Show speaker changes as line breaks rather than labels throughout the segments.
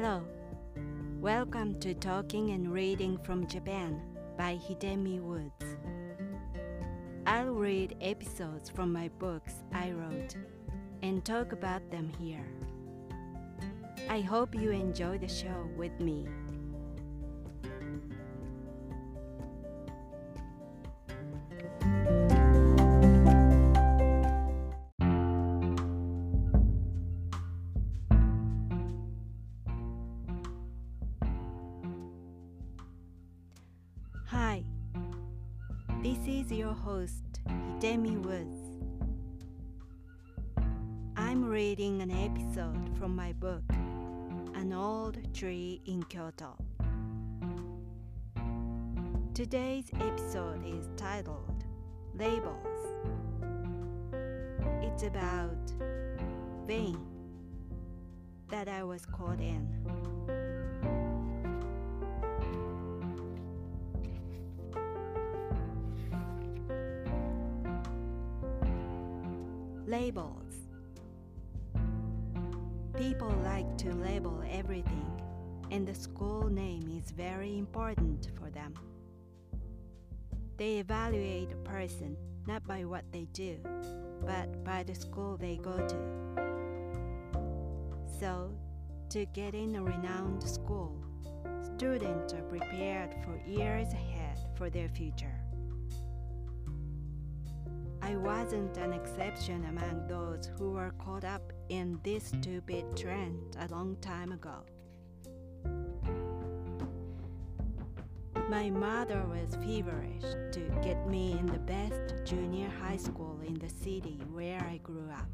Hello. Welcome to Talking and Reading from Japan by Hidemi Woods. I'll read episodes from my books I wrote and talk about them here. I hope you enjoy the show with me. Old in Kyoto. Today's episode is titled Labels. It's about vein that I was caught in. Important for them. They evaluate a person not by what they do, but by the school they go to. So, to get in a renowned school, students are prepared for years ahead for their future. I wasn't an exception among those who were caught up in this stupid trend a long time ago. My mother was feverish to get me in the best junior high school in the city where I grew up.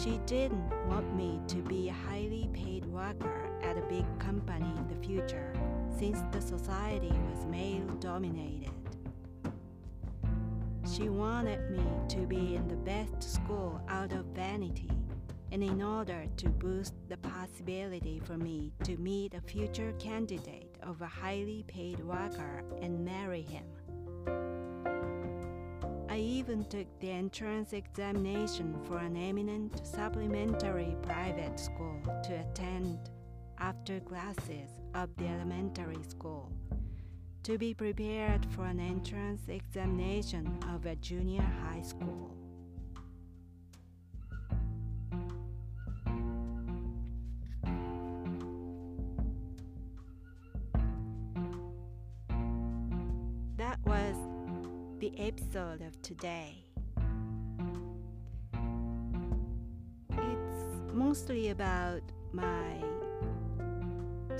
She didn't want me to be a highly paid worker at a big company in the future since the society was male dominated. She wanted me to be in the best school out of vanity, and in order to boost the possibility for me to meet a future candidate of a highly paid worker and marry him. I even took the entrance examination for an eminent supplementary private school to attend after classes of the elementary school to be prepared for an entrance examination of a junior high school. The episode of today. It's mostly about my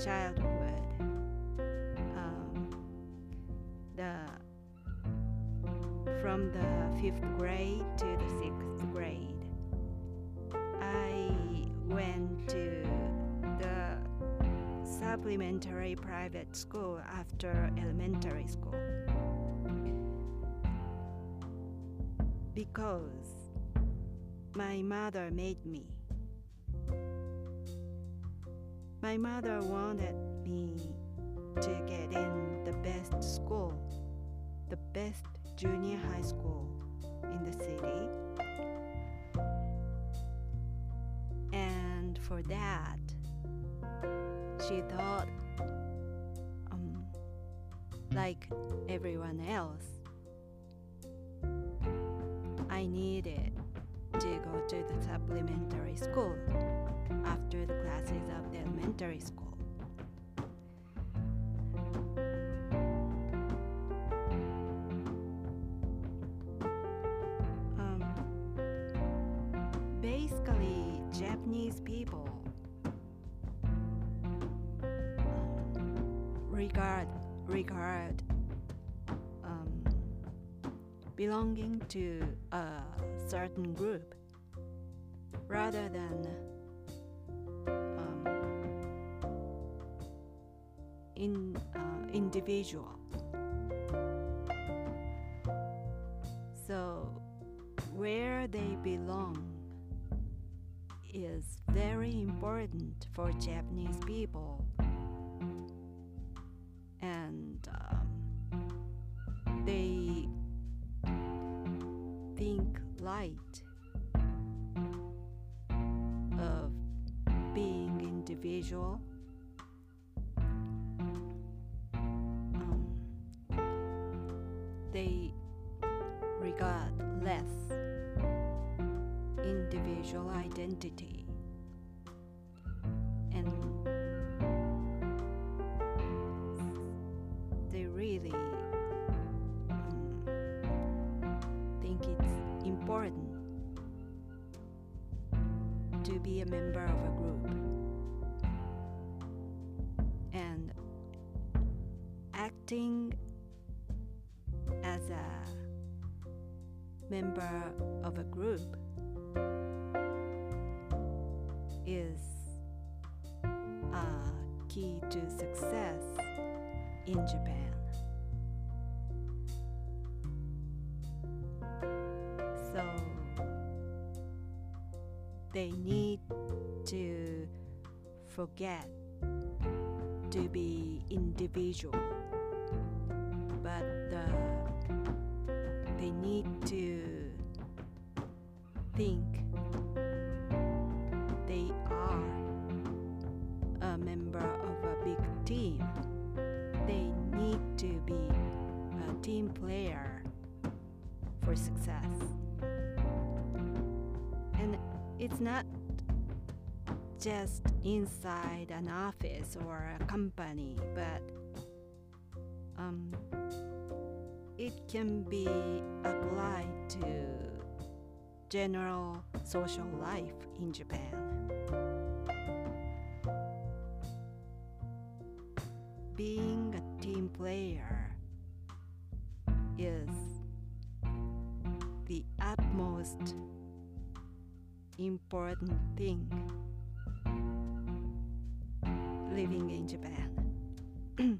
childhood um, the from the fifth grade to the sixth grade. I went to the supplementary private school after elementary because my mother made me. My mother wanted me to get in the best school, the best junior high school in the city. And for that, she thought, um, like everyone else, I needed to go to the supplementary school after the classes of the elementary school. To a certain group rather than um, in uh, individual. So where they belong is very important for Japanese people. Individual. Acting as a member of a group is a key to success in Japan. So they need to forget to be individual, just inside an office or a company, but um, it can be applied to general social life in Japan. Being a team player is the utmost important thing living in Japan.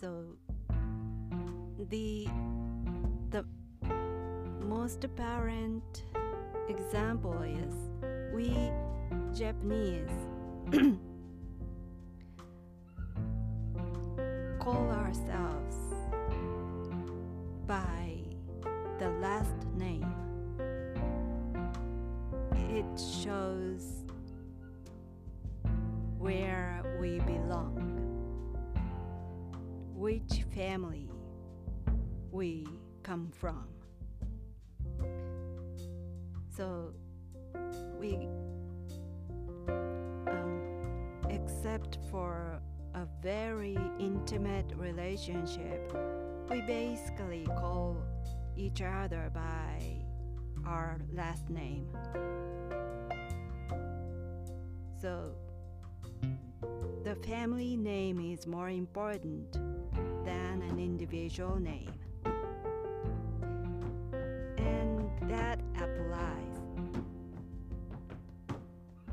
so the the most apparent example is we Japanese call ourselves by shows where we belong, which family we come from. So we, um, except for a very intimate relationship, we basically call each other by our last name. So the family name is more important than an individual name. And that applies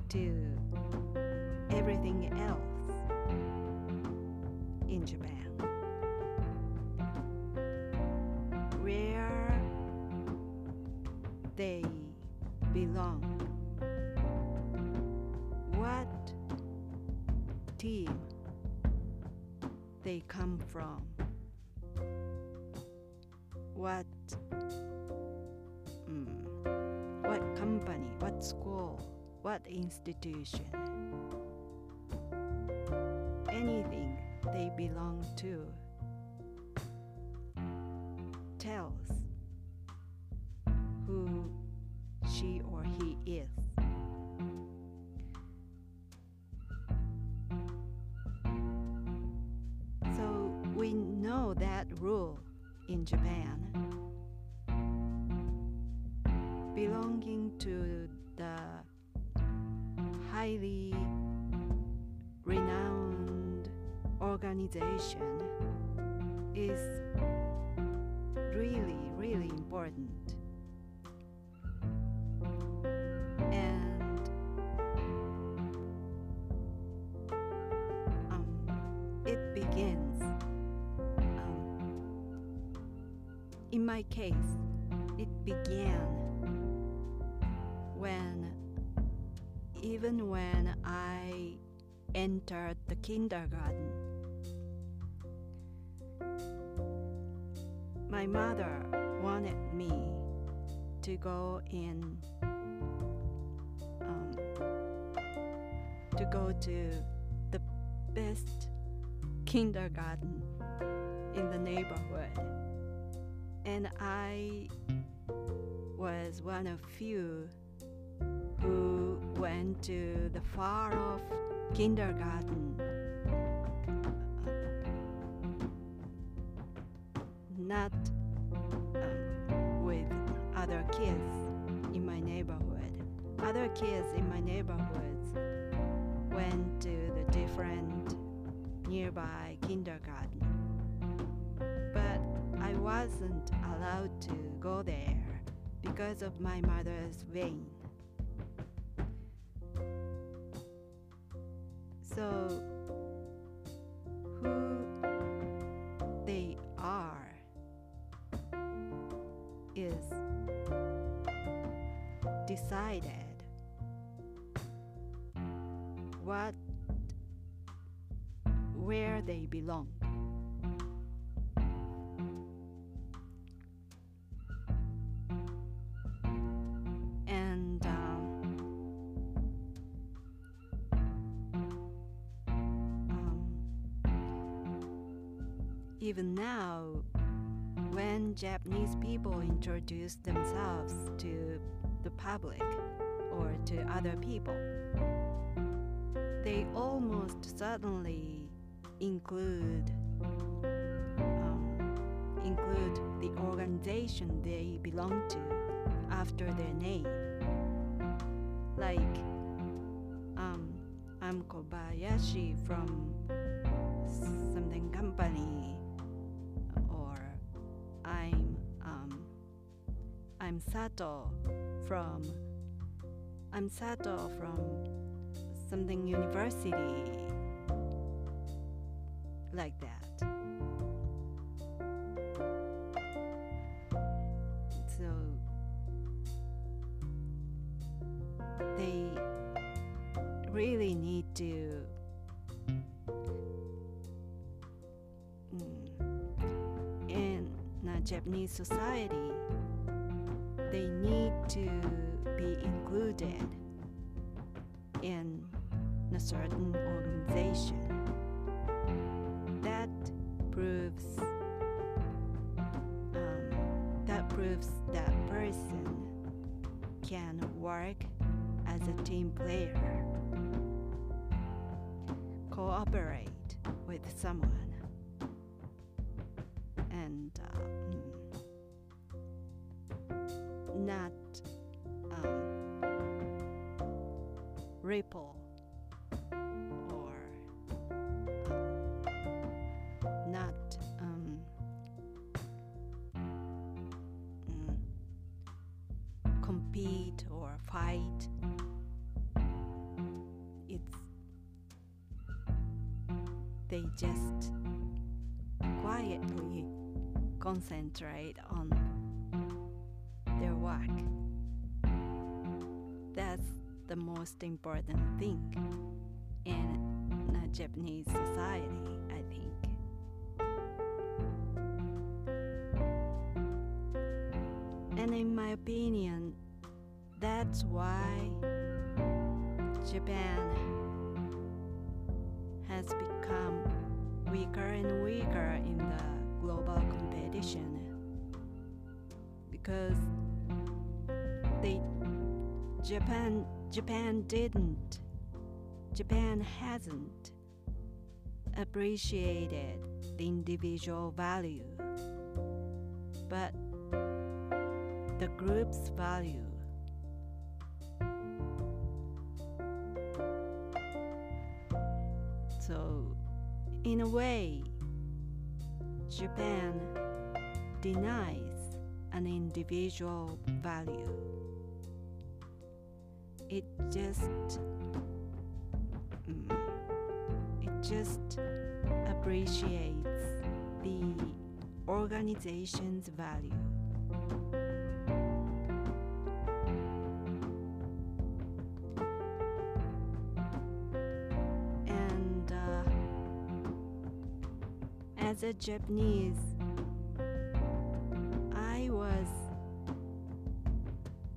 to everything else in Japan. Where they belong. Team they come from. What mm, what company, what school, what institution. Anything they belong to highly renowned organization is really, really important. Entered the kindergarten, my mother wanted me to go in um, to go to the best kindergarten in the neighborhood. And I was one of few who went to the far off kindergarten not um, with other kids in my neighborhood. Other kids in my neighborhoods went to the different nearby kindergarten. But I wasn't allowed to go there because of my mother's vein. So, who they are is decided. What, where they belong. And even now, when Japanese people introduce themselves to the public or to other people, they almost certainly include um, include the organization they belong to after their name. Like, um, I'm Kobayashi from something company, I'm Sato from I'm Sato from something university, like that. So they really need to mm, in Japanese society they need to be included in a certain organization. That proves um, that proves that person can work as a team player cooperate with someone compete or fight. It's they just quietly concentrate on their work. That's the most important thing in a Japanese society, I think. And in my opinion, that's why Japan has become weaker and weaker in the global competition. Because they Japan Japan didn't Japan hasn't appreciated the individual value but the group's value in a way Japan denies an individual value. It just mm, it just appreciates the organization's value a japanese. I was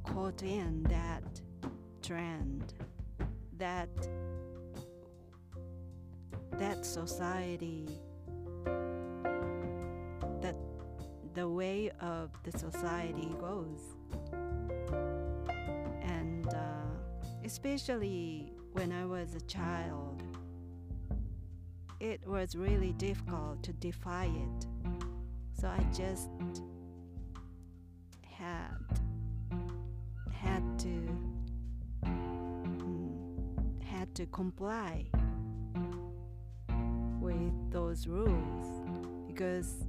caught in that trend, that that society, that the way of the society goes, and uh, especially when I was a child, it was really difficult to defy it. So I just had had to mm, had to comply with those rules because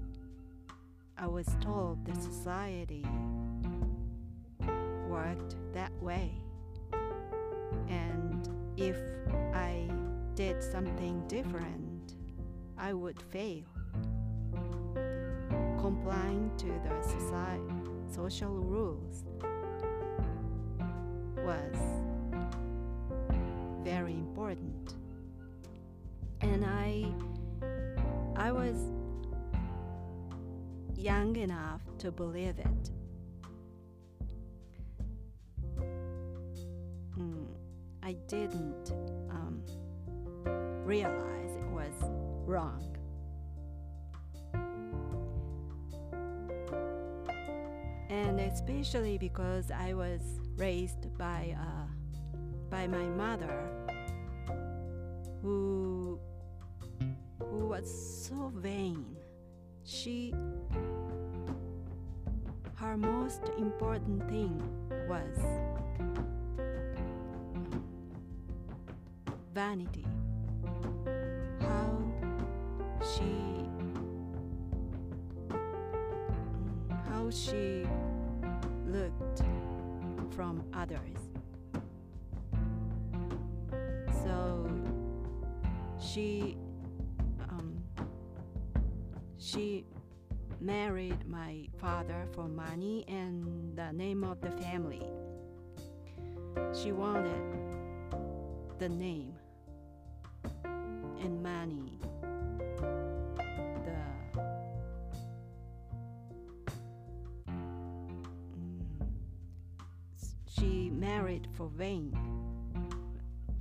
I was told the society worked that way. And if I did something different, I would fail. Complying to the society, social rules was very important. And I I was young enough to believe it. Mm, I didn't um, realize it was wrong. And especially because I was raised by uh, by my mother, who who was so vain. She her most important thing was vanity. She looked from others. So she um, she married my father for money and the name of the family. She wanted the name and money. Vain,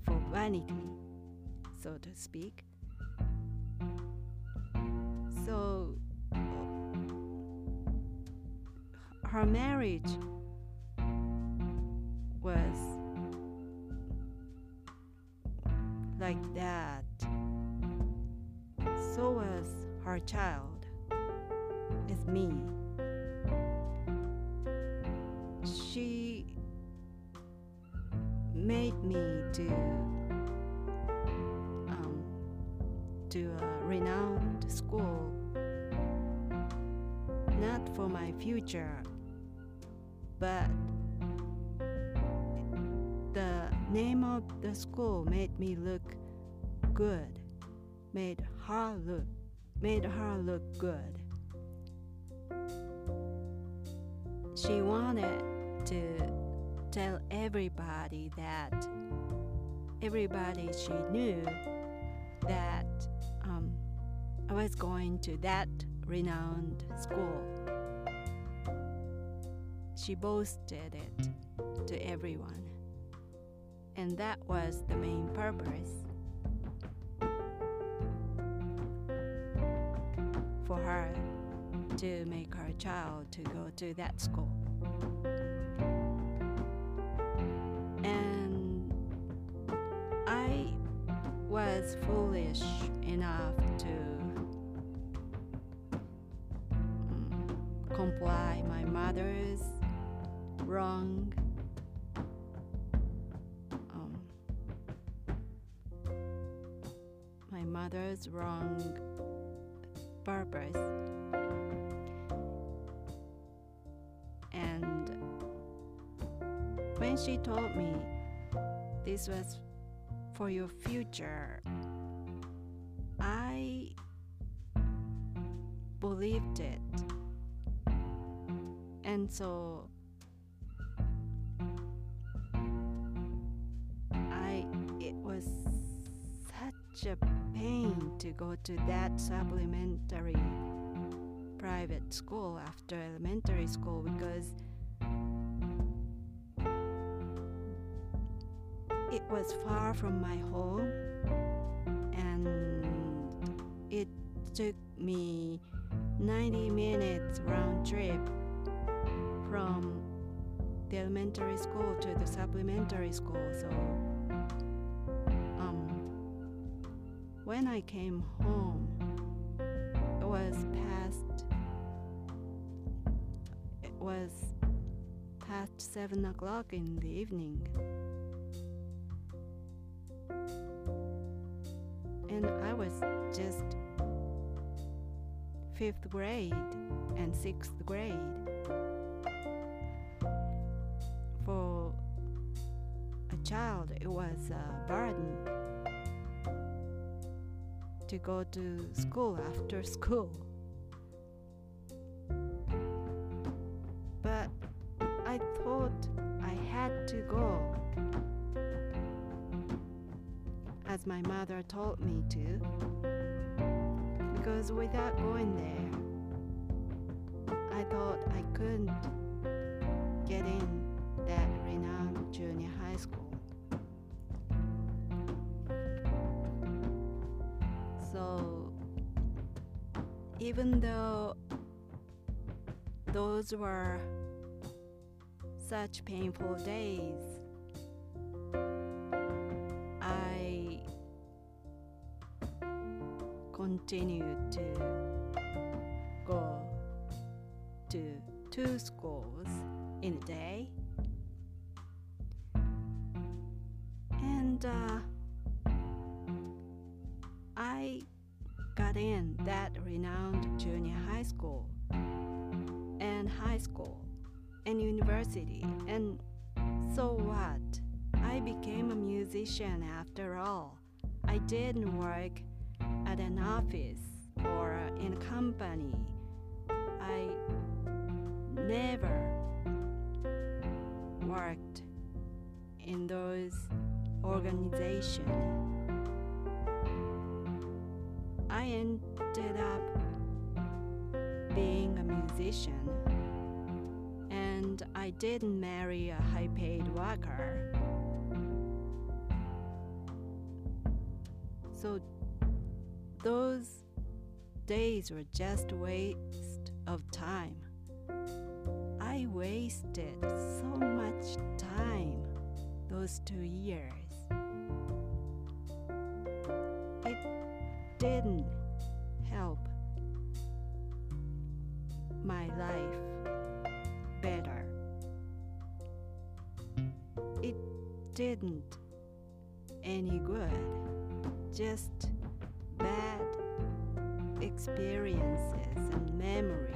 for vanity, so to speak. So her marriage was like that. So was her child, is me. Me to um, to a renowned school, not for my future, but the name of the school made me look good, made her look, made her look good. She wanted to tell everybody that everybody she knew that um, I was going to that renowned school. She boasted it to everyone, and that was the main purpose for her to make her child to go to that school. Was foolish enough to mm, comply my mother's wrong um, my mother's wrong purpose. And when she told me this was for your future i believed it. And so I it was such a pain to go to that supplementary private school after elementary school because it was far from my home, took me 90 minutes round trip from the elementary school to the supplementary school. So, um, when I came home, it was past. It was past seven o'clock in the evening. Fifth grade and sixth grade. For a child, it was a burden to go to school after school. But I thought I had to go as my mother told me to because without going there I thought I couldn't get in that renowned junior high school. So even though those were such painful days, continued to go to two schools in a day. And uh, I got in that renowned junior high school and high school and university. And so what? I became a musician after all. I didn't work at an office or in a company. I never worked in those organizations. I ended up being a musician and I didn't marry a high paid worker. So those days were just waste of time. I wasted so much time those two years. It didn't help my life better. It didn't any good, just experiences and memories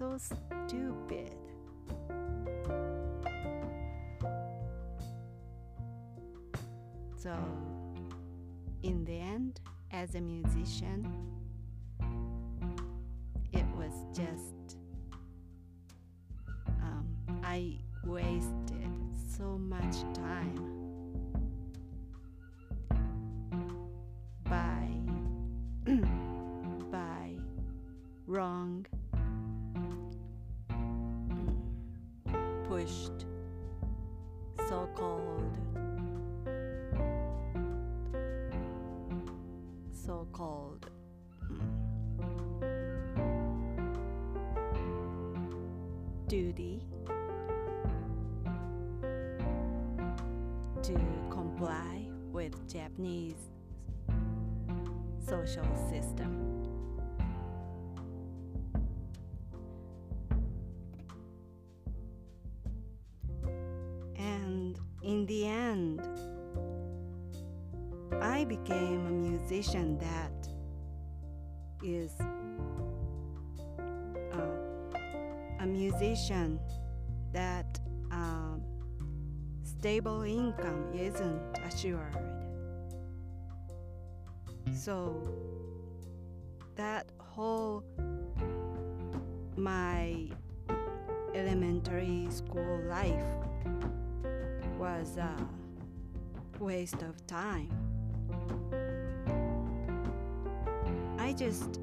so stupid. So, in the end, as a musician, duty to comply with Japanese social system. And in the end, I became a musician that that um, stable income isn't assured. So that whole my elementary school life was a waste of time. I just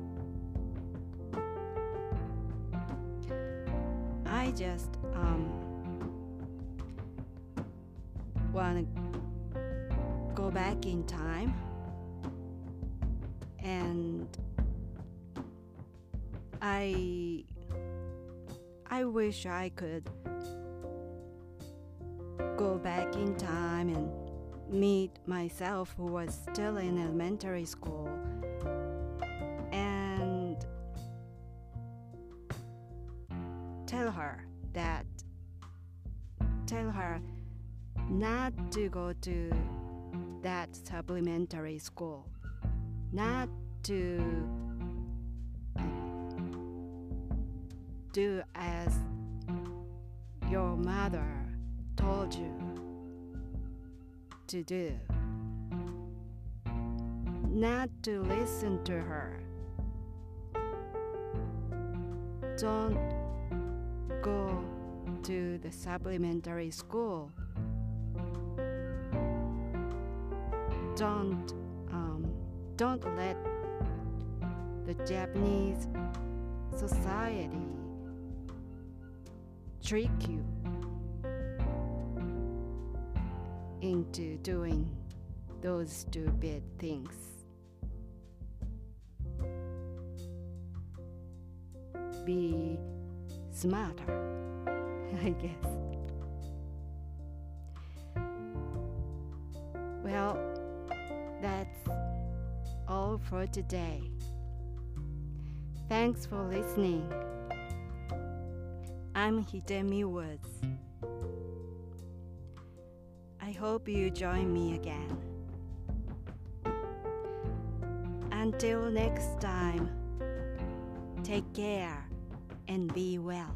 I just um wanna go back in time and I I wish I could go back in time and meet myself who was still in elementary school go to that supplementary school not to mm, do as your mother told you to do. Not to listen to her. Don't go to the supplementary school. Don't um, don't let the Japanese society trick you into doing those stupid things. Be smarter, I guess. For today. Thanks for listening. I'm Hidemi Woods. I hope you join me again. Until next time, take care and be well.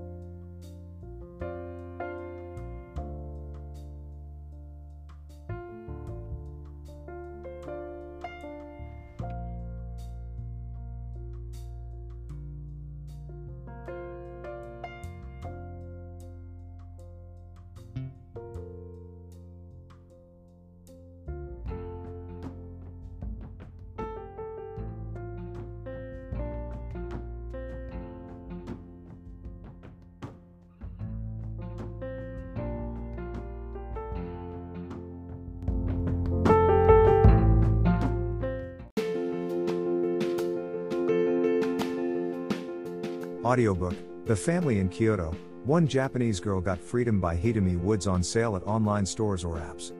Audiobook The Family in Kyoto One Japanese Girl Got Freedom by Hidemi Woods on sale at online stores or apps.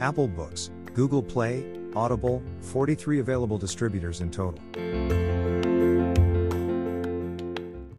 Apple Books, Google Play, Audible, 43 available distributors in total.